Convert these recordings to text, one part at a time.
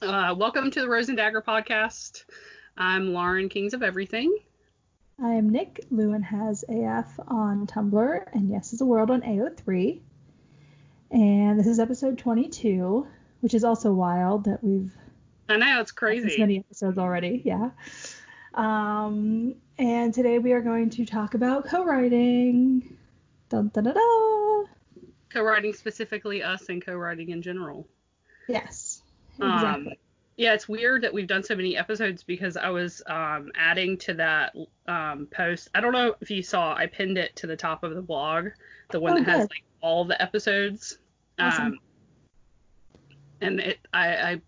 Uh, welcome to the Rose and Dagger podcast. I'm Lauren, Kings of Everything. I'm Nick. Lewin has AF on Tumblr and Yes is a World on AO3. And this is episode 22, which is also wild that we've. I know it's This crazy. many episodes already, yeah. Um, and today we are going to talk about co-writing. Dun, dun, dun, dun. Co-writing specifically us and co-writing in general. Yes, Um, exactly. Yeah, it's weird that we've done so many episodes because I was um, adding to that um, post. I don't know if you saw, I pinned it to the top of the blog, the one Oh, that has like all the episodes. Awesome. Um, and it, I, I,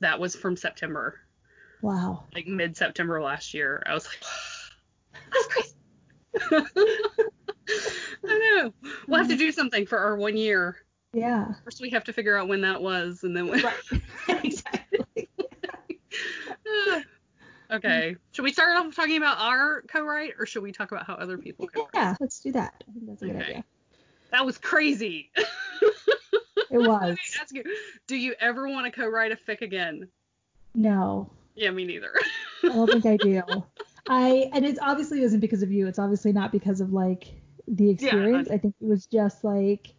that was from September, wow. like mid-September last year. I was like, that's crazy. I know. We'll have to do something for our one year. Yeah. First, we have to figure out when that was, and then we. exactly. Mm-hmm. okay. Should we start off talking about our co-write, or should we talk about how other people co-write? Yeah, let's do that. I think that's a good Okay. idea. That was crazy. It was. Ask you, do you ever want to co-write a fic again? No, Yeah, me neither. I don't think I do. I and it's obviously isn't because of you. It's obviously not because of like the experience. Yeah, I think it was just like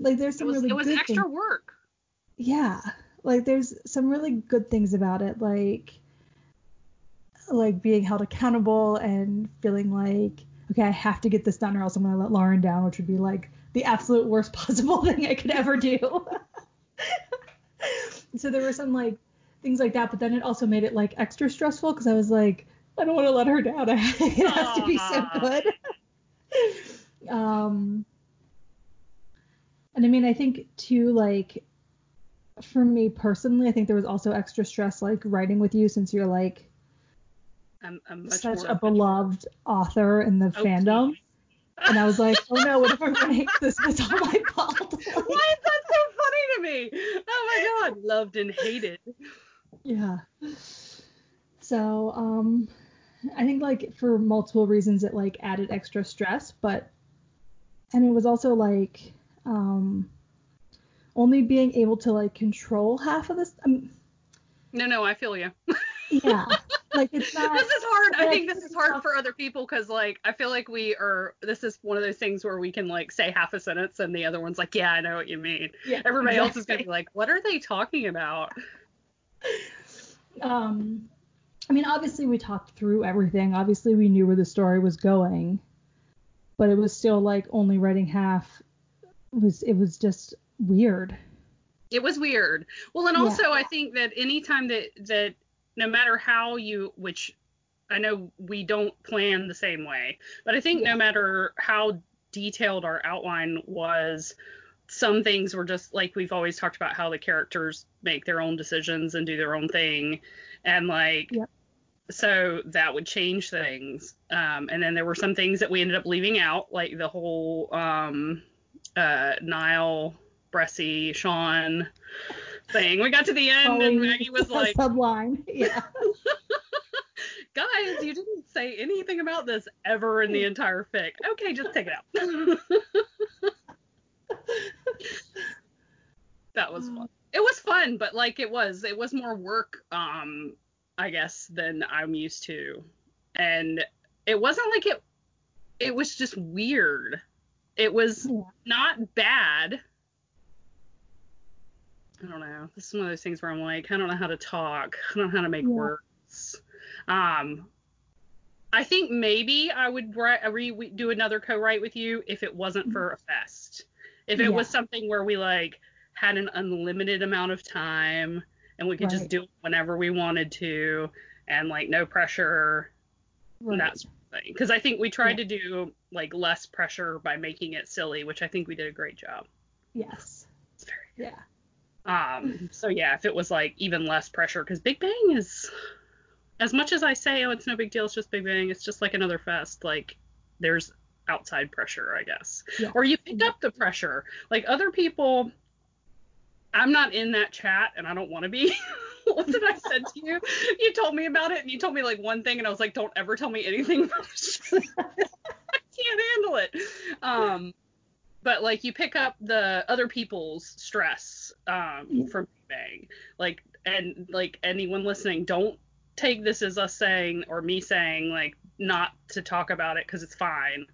like there's it some was really it was good extra things. work. Yeah, like there's some really good things about it, like like being held accountable and feeling like okay, I have to get this done or else I'm gonna let Lauren down, which would be like the absolute worst possible thing I could ever do. so there were some like things like that, but then it also made it like extra stressful because I was like, I don't want to let her down. It has to be so good. um, and I mean, I think too, like for me personally, I think there was also extra stress like writing with you since you're like I'm, I'm such a beloved author in the Oh, fandom. And I was like, oh no, what if everyone hates this? It's all my fault. Like, Why is that so funny to me? Oh my god, loved and hated. Yeah. So, um, I think like for multiple reasons it like added extra stress, but and it was also like um only being able to like control half of this. Um, No, no, I feel you. yeah. Like it's not. this is hard. I think this is hard for other people because, like, I feel like we are. This is one of those things where we can like say half a sentence and the other one's like, "Yeah, I know what you mean." Yeah, Everybody else is gonna be like, "What are they talking about?" Um, I mean, obviously we talked through everything. Obviously we knew where the story was going, but it was still like only writing half. Was it was just weird. It was weird. Well, and Yeah. also I think that anytime that that no matter how you, which I know we don't plan the same way, but I think Yeah. no matter how detailed our outline was, some things were just like we've always talked about how the characters make their own decisions and do their own thing, and like. Yep. So that would change things. Um, and then there were some things that we ended up leaving out, like the whole um, uh, Niall, Bressie, Sean thing. We got to the end and Maggie was like, subline. Yeah. guys, you didn't say anything about this ever in the entire fic. Okay, just take it out. that was fun. It was fun, but like it was, it was more work, um, I guess, than I'm used to. And it wasn't like it, it was just weird. It was Yeah. not bad. I don't know. This is one of those things where I'm like, I don't know how to talk. I don't know how to make Yeah. words. Um, I think maybe I would write, re, do another co-write with you if it wasn't for a fest. If it was something where we like had an unlimited amount of time and we could just do it whenever we wanted to and like no pressure Right. that sort of thing. Because I think we tried Yeah. to do like less pressure by making it silly, which I think we did a great job. Yes. It's very Yeah. Um, so yeah, if it was like even less pressure, because Big Bang is, as much as I say, oh, it's no big deal, it's just Big Bang, it's just like another fest. Like there's outside pressure, I guess, Yeah. or you pick up the pressure. Like other people, I'm not in that chat, and I don't want to be. what did I said to you? You told me about it, and you told me like one thing, and I was like, don't ever tell me anything. about. I can't handle it. Um, but like you pick up the other people's stress um Yeah. from Bang. Like and like anyone listening, don't take this as us saying or me saying like not to talk about it because it's fine.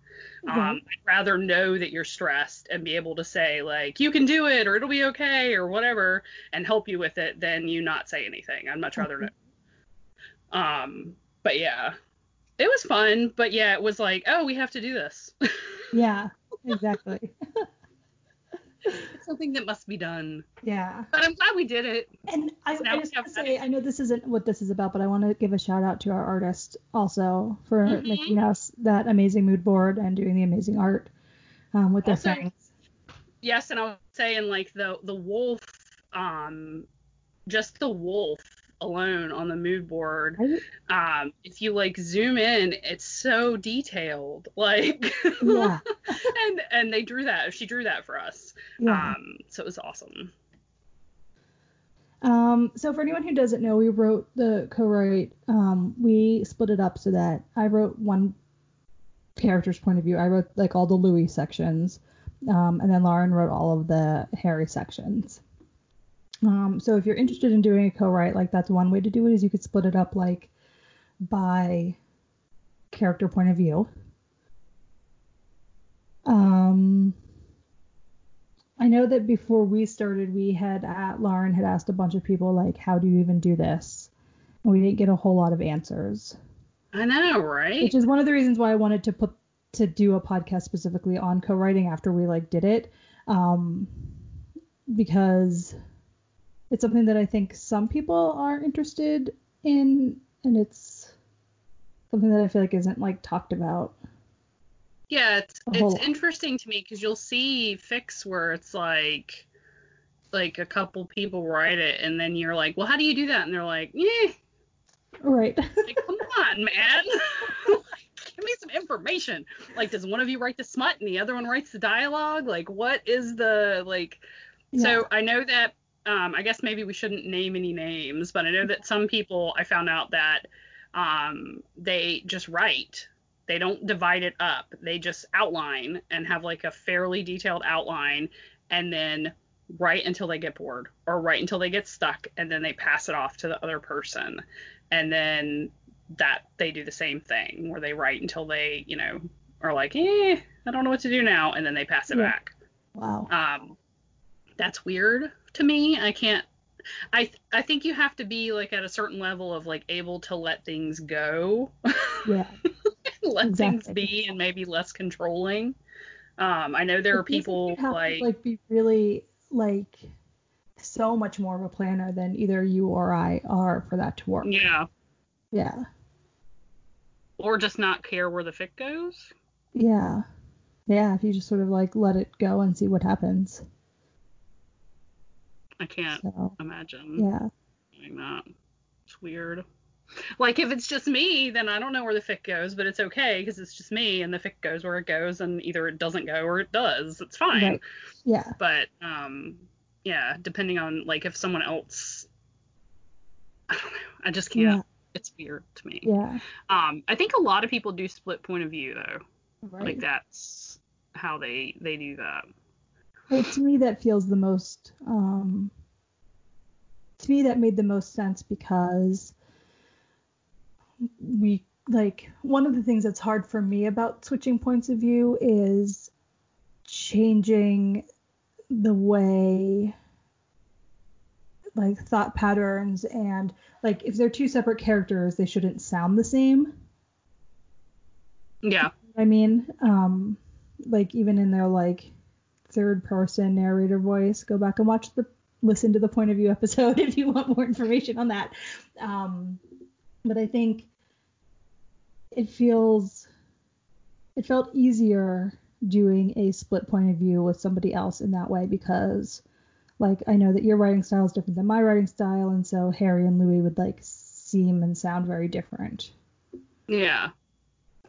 Um, I'd rather know that you're stressed and be able to say like you can do it or it'll be okay or whatever and help you with it than you not say anything. I'd much rather know. Um, but yeah, it was fun. But yeah, it was like oh we have to do this. Yeah, exactly. it's something that must be done. yeah. But I'm glad we did it. And I, I just have to say, I know this isn't what this is about, but I want to give a shout out to our artist also for Mhm. making us that amazing mood board and doing the amazing art um, with their Also- things. Yes, and I was saying like the the wolf, um, just the wolf alone on the mood board. Um, if you like zoom in, it's so detailed. Like Yeah. and and they drew that. She drew that for us. Yeah. Um, so it was awesome. Um, so for anyone who doesn't know, we wrote the co-write. Um, we split it up so that I wrote one character's point of view. I wrote like all the Louis sections, um, and then Lauren wrote all of the Harry sections. Um, so if you're interested in doing a co-write, like that's one way to do it is you could split it up like by character point of view. Um, I know that before we started, we had uh, Lauren had asked a bunch of people like, "How do you even do this?" And we didn't get a whole lot of answers, I know, right? which is one of the reasons why I wanted to put to do a podcast specifically on co-writing after we like did it, um, because it's something that I think some people are interested in, and it's something that I feel like isn't like talked about. Yeah, it's it's lot. interesting to me because you'll see fics where it's like like a couple people write it and then you're like, well, how do you do that? And they're like, yeah, Right. like come on, man, give me some information. Like, does one of you write the smut and the other one writes the dialogue? Like, what is the like? Yeah. So I know that um, I guess maybe we shouldn't name any names, but I know that some people I found out that um, they just write. They don't divide it up. They just outline and have like a fairly detailed outline and then write until they get bored or write until they get stuck and then they pass it off to the other person. And then that they do the same thing where they write until they, you know, are like, eh, I don't know what to do now. And then they pass it Yeah. back wow. um that's weird to me i can't i th- i think you have to be like at a certain level of like able to let things go Yeah. let things be and maybe less controlling um i know there are It people like, to, like be really like so much more of a planner than either you or I are for that to work. yeah Yeah. or just not care where the fic goes Yeah. Yeah, if you just sort of like let it go and see what happens. I can't So, imagine yeah. doing that it's weird like if it's just me then i don't know where the fic goes but it's okay because it's just me and the fic goes where it goes and either it doesn't go or it does it's fine Right. Yeah. but um yeah depending on like if someone else i don't know i just can't Yeah. it's weird to me Yeah. um i think a lot of people do split point of view though Right. like that's how they they do that To me, that feels the most. Um, to me, that made the most sense because we like one of the things that's hard for me about switching points of view is changing the way like thought patterns and like if they're two separate characters they shouldn't sound the same yeah I mean, um, like even in their like third person narrator voice, go back and watch the listen to the point of view episode if you want more information on that. Um, but I think it feels it felt easier doing a split point of view with somebody else in that way because like I know that your writing style is different than my writing style and so Harry and Louis would like seem and sound very different. yeah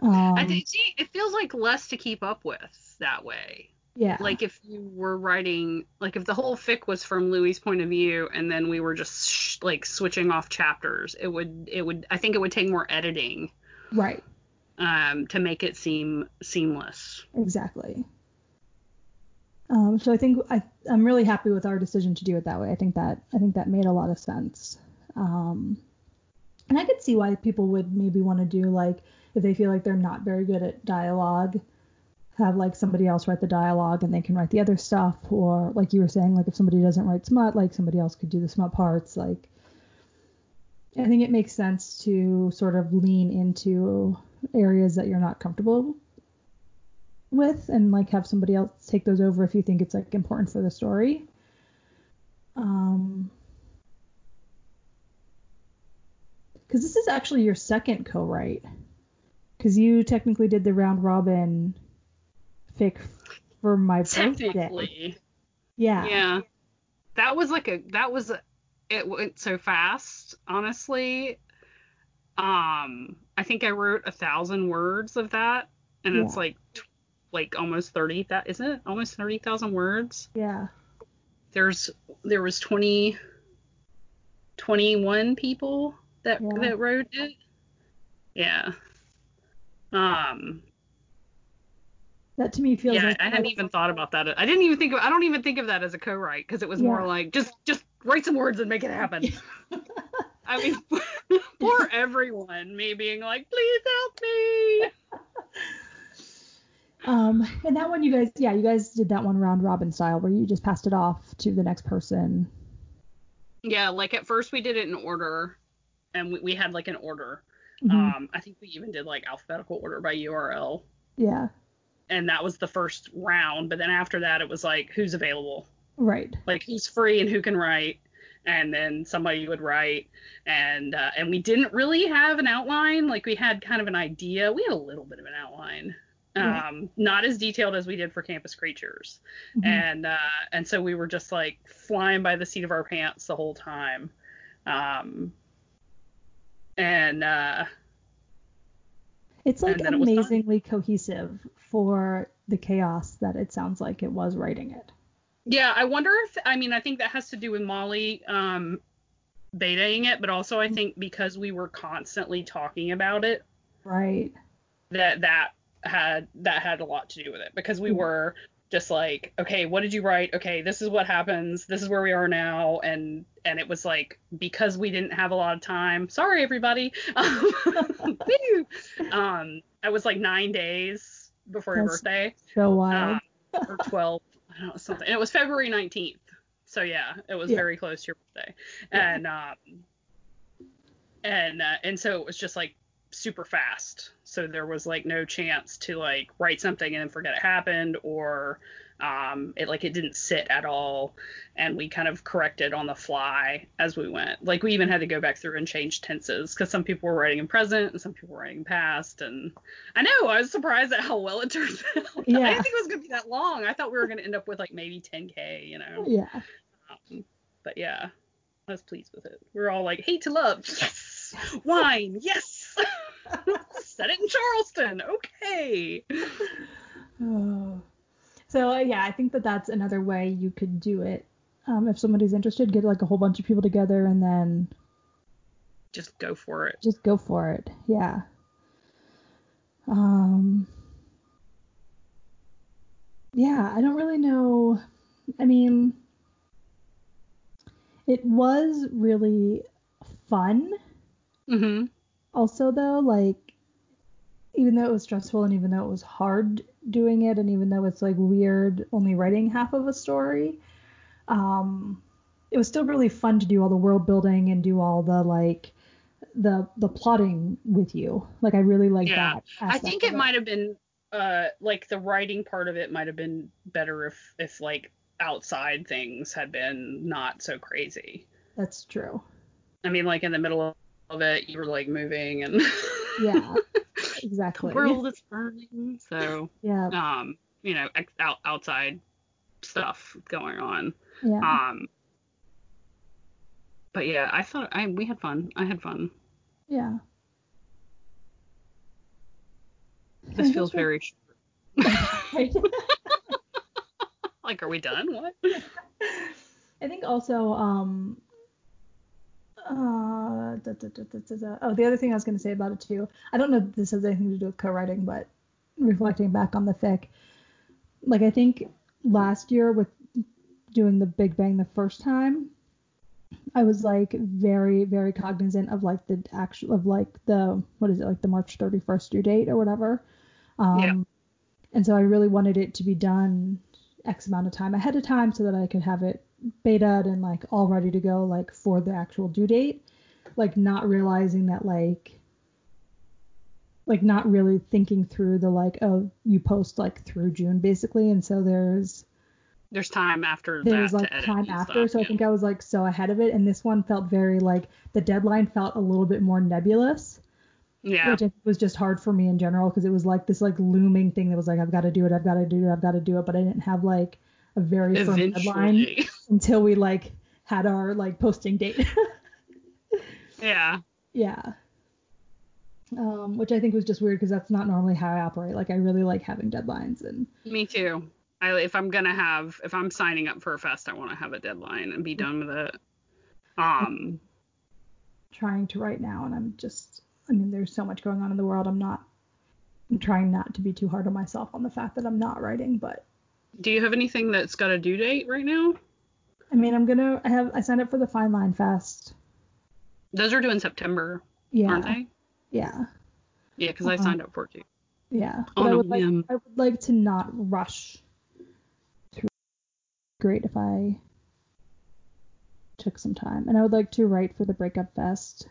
Um, i think it feels like less to keep up with that way yeah. like if you were writing like if the whole fic was from louis point of view and then we were just sh- like switching off chapters it would it would i think it would take more editing right. um to make it seem seamless Exactly. Um, so I think I, I'm really happy with our decision to do it that way. I think that I think that made a lot of sense. Um, and I could see why people would maybe want to do like if they feel like they're not very good at dialogue, have like somebody else write the dialogue and they can write the other stuff, or like you were saying, like if somebody doesn't write smut, like somebody else could do the smut parts. Like I think it makes sense to sort of lean into areas that you're not comfortable with and like have somebody else take those over if you think it's like important for the story. Um cuz this is actually your second co-write cuz you technically did the round robin for my birthday. Yeah. Yeah. That was like a that was a, it went so fast, honestly. Um, I think I wrote a thousand words of that, and it's like like almost thirty. That isn't it? Almost thirty thousand words. Yeah. There's there was 20, 21 people that Yeah. that wrote it. Yeah. Um. That to me feels yeah, like I hadn't even thought about that. I didn't even think of. I don't even think of that as a co-write because it was more like just just write some words and make it happen. I mean, for everyone, me being like, please help me. Um, and that one you guys, yeah, you guys did that one round robin style where you just passed it off to the next person. Yeah, like at first we did it in order, and we, we had like an order. Mhm. Um, I think we even did like alphabetical order by URL, yeah, and that was the first round. But then after that, it was like who's available, right. like who's free and who can write, and then somebody would write, and uh, and we didn't really have an outline. Like we had kind of an idea. We had a little bit of an outline. Yeah. Um, not as detailed as we did for Campus Creatures. Mhm. and uh, and so we were just like flying by the seat of our pants the whole time um and uh It's like then it amazingly cohesive for the chaos that it sounds like it was writing it. yeah i wonder if i mean i think that has to do with molly um betaing it but also i think because we were constantly talking about it Right. that that had that had a lot to do with it because we were just like okay what did you write? Okay this is what happens. This is where we are now. And and it was like because we didn't have a lot of time. Sorry everybody. Um it was like nine days before your birthday. So wild. um, or 12 I don't know something. It was February 19th so yeah it was Yeah. very close to your birthday. Yeah. and um and uh, and so it was just like super fast. So there was like no chance to like write something and then forget it happened or um it like it didn't sit at all. And we kind of corrected on the fly as we went. Like we even had to go back through and change tenses because some people were writing in present and some people were writing past. And i know i was surprised at how well it turned out. Yeah. i didn't think it was going to be that long. I thought we were going to end up with like maybe 10k you know? Yeah. um, but yeah, I was pleased with it. We are all like, hate to love, yes, wine, yes, set it in Charleston, okay. Oh. So uh, yeah, I think that that's another way you could do it. Um, if somebody's interested, get like a whole bunch of people together and then Just go for it. just go for it. Yeah. Um. Yeah, I don't really know. I mean, it was really fun. Mm-hmm. Also, though, like, even though it was stressful and even though it was hard doing it, and even though it's like weird only writing half of a story, um, it was still really fun to do all the world building and do all the like the the plotting with you. Like, I really like Yeah. that. I think it might have been, uh, like the writing part of it might have been better if, if like outside things had been not so crazy. That's true. I mean, like in the middle of it, you were like moving and Yeah, the exactly. world is burning. So, Yeah, um, you know, ex- out, outside stuff going on. yeah. Um, but yeah, I thought I we had fun. I had fun. Yeah. This feels very short. Like, are we done? What? I think also, um, uh, da, da, da, oh, the other thing I was going to say about it too, I don't know if this has anything to do with co-writing, but reflecting back on the fic, like I think last year with doing the Big Bang the first time, I was like very, very cognizant of like the actual of like the what is it like the March 31st due date or whatever. Um, Yeah. And so I really wanted it to be done X amount of time ahead of time so that I could have it betaed and like all ready to go like for the actual due date. Like not realizing that like like not really thinking through the like oh you post like through June basically. And so there's There's time after there's that like to edit time after. stuff, so i think i was like so ahead of it. And this one felt very like the deadline felt a little bit more nebulous Yeah. which I think was just hard for me in general because it was like this like looming thing that was like i've got to do it i've got to do it i've got to do it. But i didn't have like a very firm deadline until we like had our like posting date yeah. yeah um, which i think was just weird because that's not normally how i operate like i really like having deadlines and Me too. I, if I'm gonna have, if I'm signing up for a fest, I want to have a deadline and be done with it. Um, trying to write now and i'm just i mean there's so much going on in the world i'm not i'm trying not to be too hard on myself on the fact that i'm not writing but do you have anything that's got a due date right now? i mean i'm gonna i have i signed up for the fine line fest Those are due in September, yeah aren't they? yeah Yeah, because I Uh-huh. signed up for it too. yeah but i would like i would like to not rush through great if i took some time and i would like to write for the breakup fest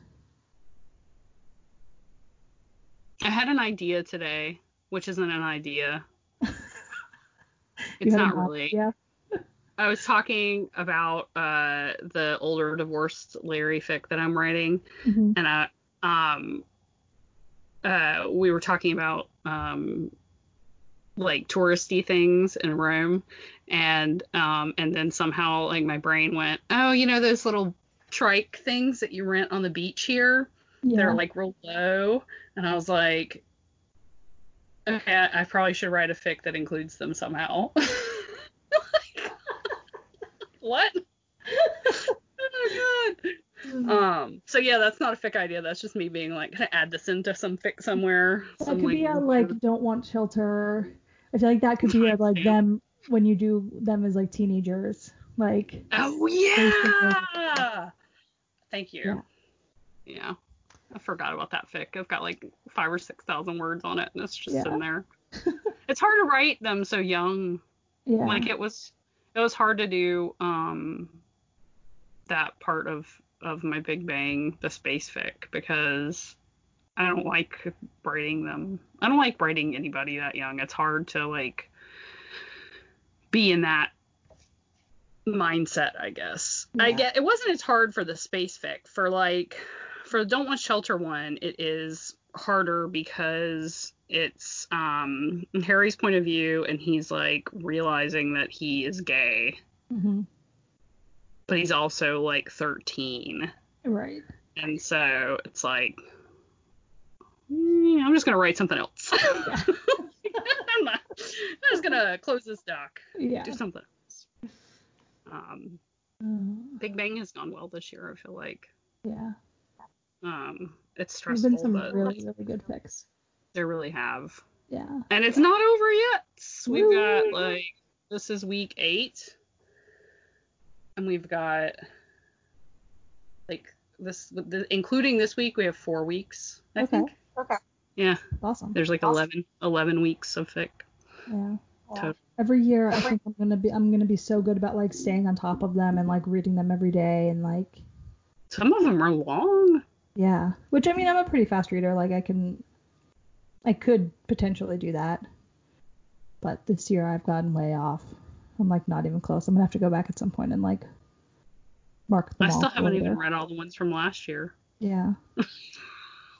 I had an idea today, which isn't an idea. It's not really. Yeah. I was talking about uh, the older divorced Larry fic that I'm writing, Mhm. and I um uh we were talking about um like touristy things in Rome, and um and then somehow like my brain went, oh, you know those little trike things that you rent on the beach here yeah that are like real low, and I was like, okay, I, I probably should write a fic that includes them somehow. what? oh my god. Um. So yeah, that's not a fic idea. That's just me being like, gonna add this into some fic somewhere. That some, could be a like don't want shelter. I feel like that could be a, like them when you do them as like teenagers. Like Oh yeah. Thank you. Yeah. Yeah. I forgot about that fic. I've got like five or six thousand words on it, and it's just Yeah. in there. it's hard to write them so young. yeah. Like it was, it was hard to do um that part of of my Big Bang, the space fic, because I don't like writing them. I don't like writing anybody that young. It's hard to like be in that mindset, I guess. I get it wasn't as hard for the space fic. For like for the Don't Want Shelter one, it is harder because it's um Harry's point of view and he's like realizing that he is gay, hmm but he's also like 13. Right. And so it's like mm, I'm just gonna write something else. Yeah. I'm not I'm just gonna close this doc. Yeah. Do something else. Um Uh, Big Bang has gone well this year, I feel like. yeah. Um, it's There's stressful, been some but really really good picks. they really have. Yeah. And it's not over yet. We've got like this is week eight, and we've got like this, the, including this week, we have four weeks. I Okay. think. Okay. Yeah, Awesome. there's like 11, 11 weeks of fic. Yeah. Total. Every year I think I'm gonna be I'm gonna be so good about like staying on top of them and like reading them every day and like Some of them are long. Yeah. Which I mean I'm a pretty fast reader. Like I can I could potentially do that. But this year I've gotten way off. I'm like not even close. I'm gonna have to go back at some point and like mark them I still haven't even read all the ones from last year. Yeah.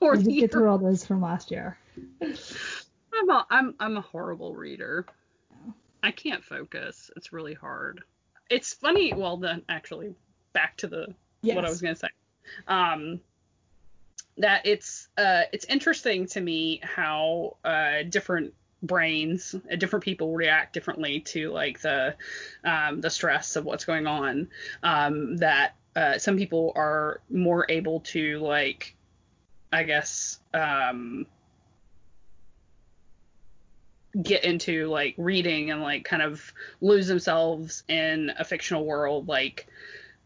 Or I the did year. get through all those from last year. I'm a, I'm I'm a horrible reader. I can't focus. It's really hard. It's funny. Well, then actually, back to the Yes. what I was gonna say. Um, that it's uh it's interesting to me how uh different brains uh, different people react differently to like the um the stress of what's going on um that uh some people are more able to like i guess um get into like reading and like kind of lose themselves in a fictional world like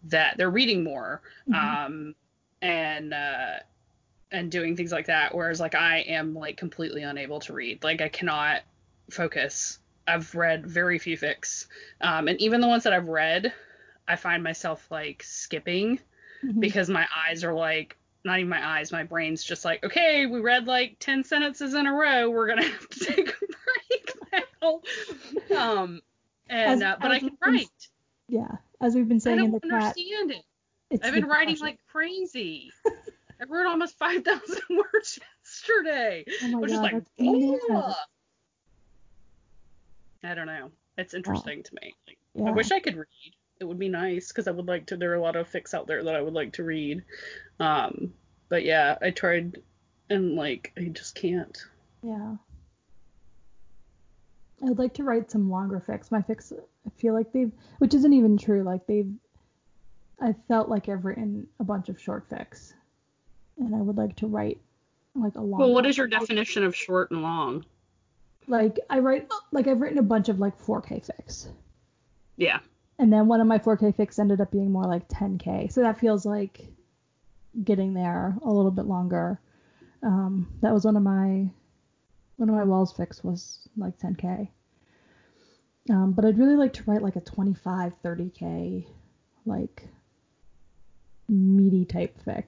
that they're reading more Mhm. um and uh and doing things like that whereas like I am like completely unable to read. Like I cannot focus. I've read very few fics. Um and even the ones that I've read I find myself like skipping Mhm. because my eyes are like not even my eyes my brain's just like okay we read like 10 sentences in a row. We're gonna have to take a break now. Um and As- uh, but i can been write. Yeah, as we've been saying in don't the chat, understand it. it's i've been writing passion. like crazy i wrote almost 5000 words yesterday Oh my I was just like. "Ugh." i don't know it's interesting to me like, Yeah. i wish i could read it would be nice because i would like to there are a lot of fics out there that i would like to read um but yeah i tried and like i just can't Yeah. I would like to write some longer fics. My fics, I feel like they've, which isn't even true. Like they've, I felt like I've written a bunch of short fics, and I would like to write like a long. well what is your definition of short and long Like I write, like I've written a bunch of like 4K fics, yeah and then one of my 4K fics ended up being more like 10K. So that feels like getting there a little bit longer. Um, that was one of my one of my walls fics was like 10k. Um, but I'd really like to write like a 25, 30k, like meaty type fic.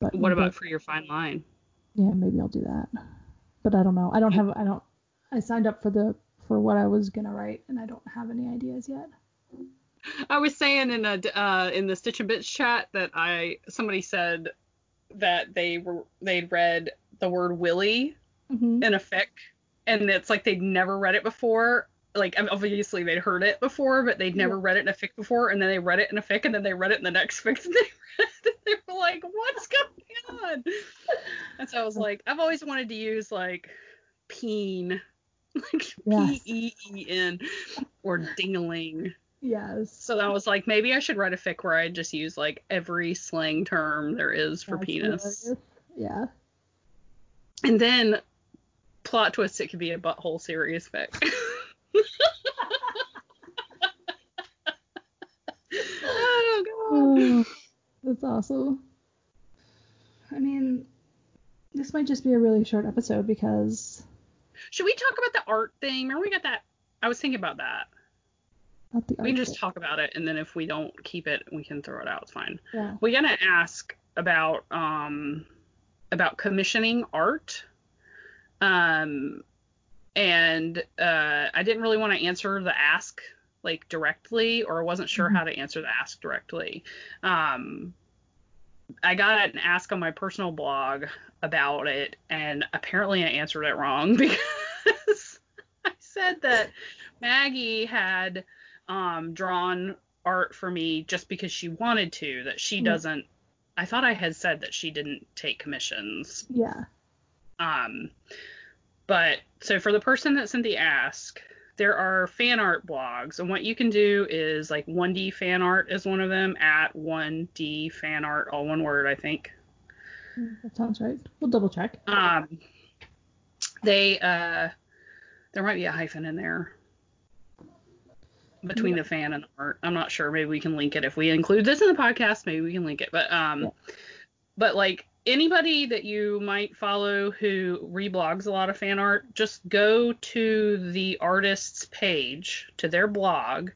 But what about for your fine line Yeah, maybe I'll do that. But I don't know. I don't have. I don't. I signed up for the for what I was gonna write, and I don't have any ideas yet. I was saying in a uh, in the Stitch and Bits chat that I somebody said that they were they'd read the word Willie hmm in a fic, and it's like they'd never read it before. Like obviously they'd heard it before, but they'd never Yeah. read it in a fic before, and then they read it in a fic, and then they read it in the next fic, and they read it, they were like, "What's going on?" And so I was like, I've always wanted to use like peen, like Yes. P E E N, or dingling. Yes. So I was like, maybe I should write a fic where I just use like every slang term there is for That's penis. hilarious. Yeah. And then plot twist, it could be a butthole series fic. oh god. Oh, that's awesome. I mean, this might just be a really short episode because Should we talk about the art thing? Remember we got that? I was thinking about that. not the We can just bit. talk about it, and then if we don't keep it, we can throw it out. It's fine. Yeah. We're gonna ask about um about commissioning art um and uh i didn't really want to answer the ask like directly or i wasn't sure Mhm. how to answer the ask directly um i got an ask on my personal blog about it and apparently i answered it wrong because i said that maggie had um drawn art for me just because she wanted to that she Yeah. doesn't i thought i had said that she didn't take commissions Yeah. um but so for the person that sent the ask there are fan art blogs and what you can do is like 1d fan art is one of them at 1d fan art all one word i think That sounds right. We'll double check. um they uh there might be a hyphen in there between the fan and the art i'm not sure maybe we can link it if we include this in the podcast maybe we can link it but um Yeah. but like anybody that you might follow who reblogs a lot of fan art just go to the artist's page to their blog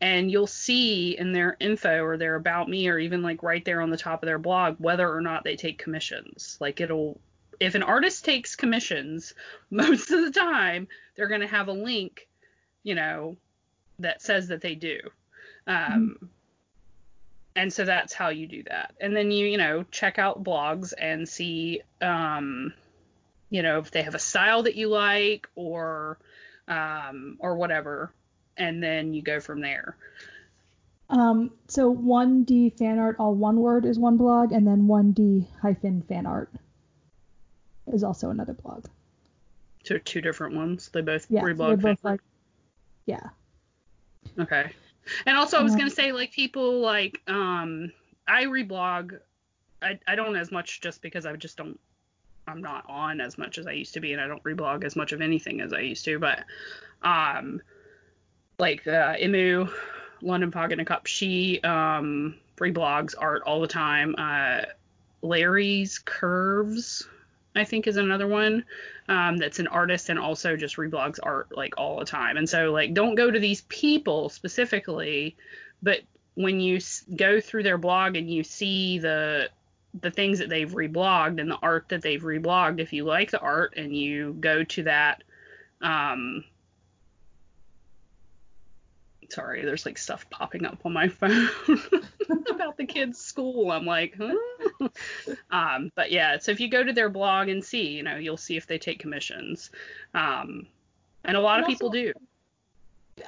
and you'll see in their info or their about me or even like right there on the top of their blog whether or not they take commissions. Like it'll if an artist takes commissions most of the time they're going to have a link you know that says that they do. Um, and so that's how you do that. And then you you know check out blogs and see um, you know if they have a style that you like or um, or whatever. And then you go from there. Um, so 1D fan art, all one word, is one blog, and then 1D hyphen fan art is also another blog. so two different ones? They both Yeah, reblog they're both like, yeah, Okay. And also I was gonna say like people like um I reblog I I don't as much just because I just don't I'm not on as much as I used to be, and I don't reblog as much of anything as I used to. But um, like uh, Imu, London Fog in a Cup, she um reblogs art all the time. Uh, Larry's Curves, I think, is another one um, that's an artist and also just reblogs art like all the time. And so like don't go to these people specifically, but when you go through their blog and you see the the things that they've reblogged and the art that they've reblogged, if you like the art and you go to that um sorry, there's like stuff popping up on my phone about the kids' school. I'm like, huh? um, but yeah, so if you go to their blog and see, you know, you'll see if they take commissions. Um, and a lot And of people also- do.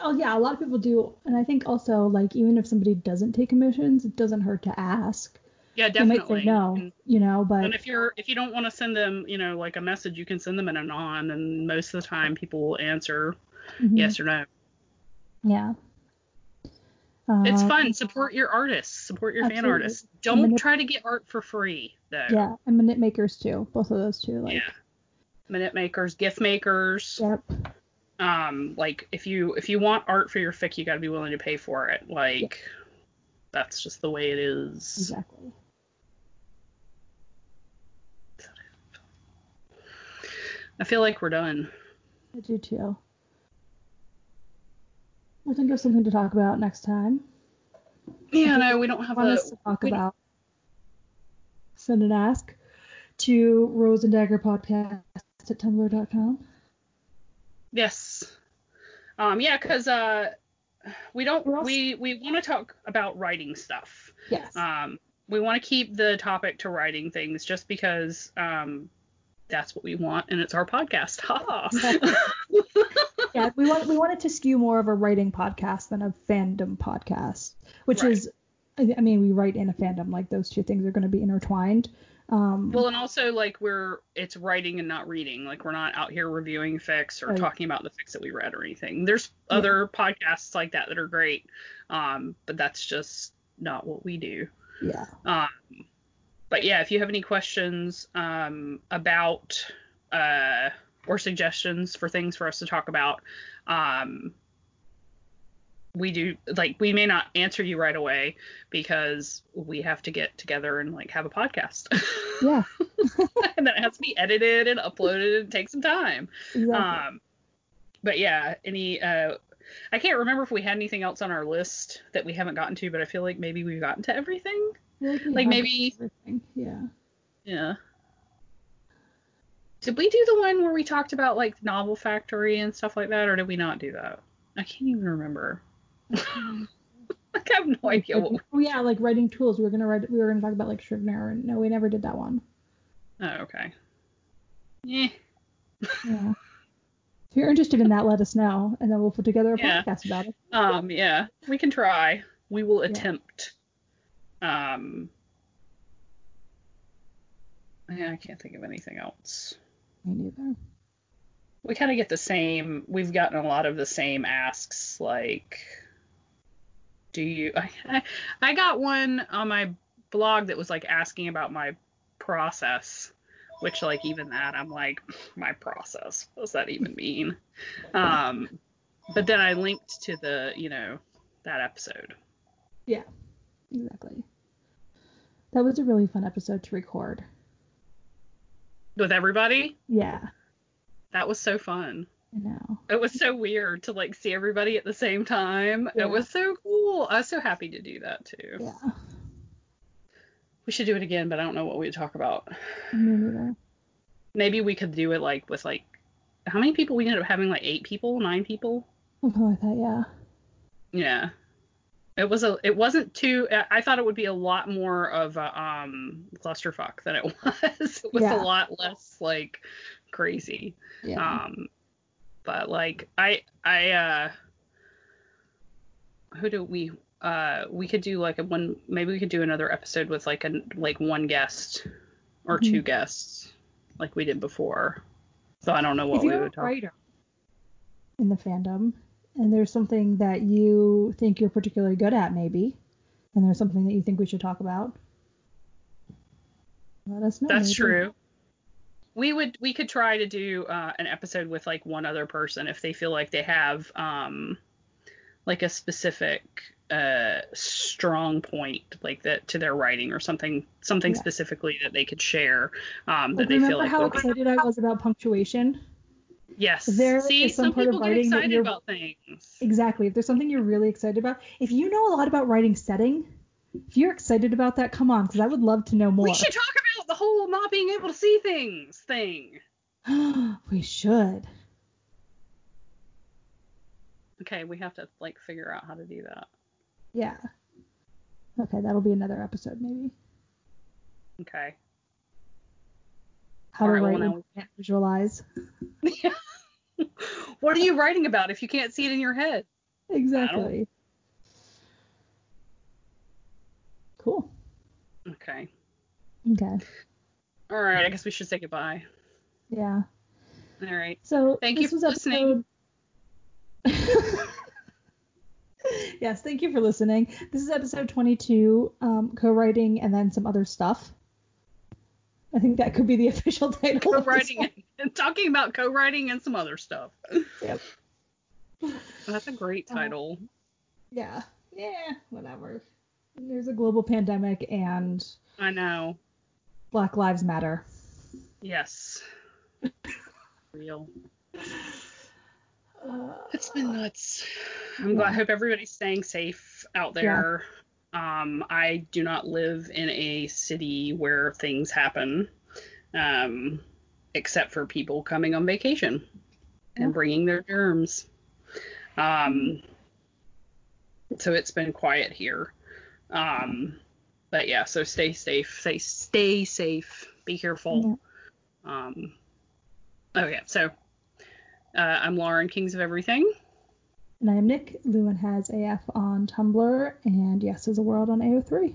Oh yeah, a lot of people do, and I think also like even if somebody doesn't take commissions, it doesn't hurt to ask. Yeah, They might definitely. say no, And, you know, but and if you're if you don't want to send them, you know, like a message, you can send them an anon, and most of the time people will answer mhm, yes or no. yeah. It's Um, fun. Support your artists. Support your fan artists. Don't try to get art for free though. Yeah, and minute makers too, both of those two. Like, Yeah. Minute makers, gif makers. yep, um like if you if you want art for your fic you got to be willing to pay for it like that's just the way it is exactly. i feel like we're done I do too. We'll think of something to talk about next time. yeah no we don't have a to talk we- about send an ask to rose and dagger podcast at tumblr.com yes. Um yeah because uh we don't also- we we want to talk about writing stuff. Yes. Um we want to keep the topic to writing things just because um that's what we want and it's our podcast ha yeah we want we want it to skew more of a writing podcast than a fandom podcast which Right. is I mean we write in a fandom like those two things are going to be intertwined um Well, and also like we're it's writing and not reading. Like we're not out here reviewing fics or Right. talking about the fics that we read or anything. There's Yeah. other podcasts like that that are great, um, but that's just not what we do. yeah Um, but yeah, if you have any questions um, about uh, or suggestions for things for us to talk about, um, we do like we may not answer you right away because we have to get together and like have a podcast. yeah and then it has to be edited and uploaded and take some time. exactly Um, but yeah, any uh, I can't remember if we had anything else on our list that we haven't gotten to, but I feel like maybe we've gotten to everything. Like, like maybe- everything. yeah Yeah. Did we do the one where we talked about like Novel Factory and stuff like that, or did we not do that? I can't even remember. Like, I have no idea what. oh yeah like writing tools we were gonna write we were gonna talk about like Scrivener and no we never did that one Oh, okay. Yeah. yeah if you're interested in that let us know and then we'll put together a Yeah. podcast about it Um. Yeah. We can try. We will Yeah. attempt. Um. Yeah, I can't think of anything else. me neither we kind of get the same we've gotten a lot of the same asks like do you I, I i got one on my blog that was like asking about my process which like even that i'm like my process what does that even mean um but then i linked to the you know that episode Yeah, exactly. That was a really fun episode to record. with everybody Yeah, that was so fun I know. it was so weird to like see everybody at the same time Yeah. it was so cool i was so happy to do that too Yeah, We should do it again, but I don't know what we'd talk about. me neither. Maybe we could do it like with like how many people we ended up having like eight people, nine people. Something like that. Yeah. Yeah. It was a it wasn't too I thought it would be a lot more of a um clusterfuck than it was. it was Yeah. a lot less like crazy. Yeah. Um but like I I uh who do we uh we could do like a one maybe we could do another episode with like a like one guest or two Mhm. guests like we did before. So I don't know what if we would talk. writer in the fandom, and there's something that you think you're particularly good at, maybe, and there's something that you think we should talk about, let us know. That's maybe. true. we would we could try to do uh, an episode with like one other person if they feel like they have um like a specific uh strong point like that to their writing or something something Yeah. specifically that they could share um that Like, they remember feel like how would- excited I was about punctuation? Yes there see is some some part of people get writing that excited you're- about things Exactly. If there's something you're really excited about, if you know a lot about writing setting, if you're excited about that, come on, because I would love to know more. we should talk about the whole not being able to see things thing we should. okay we have to like figure out how to do that Yeah. Okay, that'll be another episode maybe. okay How All to right, write when we- can't visualize. what are you writing about if you can't see it in your head Exactly. Cool. okay Okay. all right i guess we should say goodbye Yeah. all right So Thank you for listening. episode. yes, thank you for listening. This is episode 22, um, co-writing and then some other stuff. I think that could be the official title. co-writing and talking about co-writing and some other stuff. Yep. That's a great Uh, title. Yeah. Yeah. Whatever. There's a global pandemic and I know. Black Lives Matter. Yes. Real. Uh, It's been nuts. I'm glad. I hope everybody's staying safe out there. Um, I do not live in a city where things happen, um, except for people coming on vacation Yeah. and bringing their germs. Um, so it's been quiet here. Um, but yeah, so stay safe. Stay stay safe. Be careful. Um, oh yeah, so uh, I'm Lauren, Kings of Everything. And I am Nick. Lewin has AF on Tumblr and Yes is a World on AO3.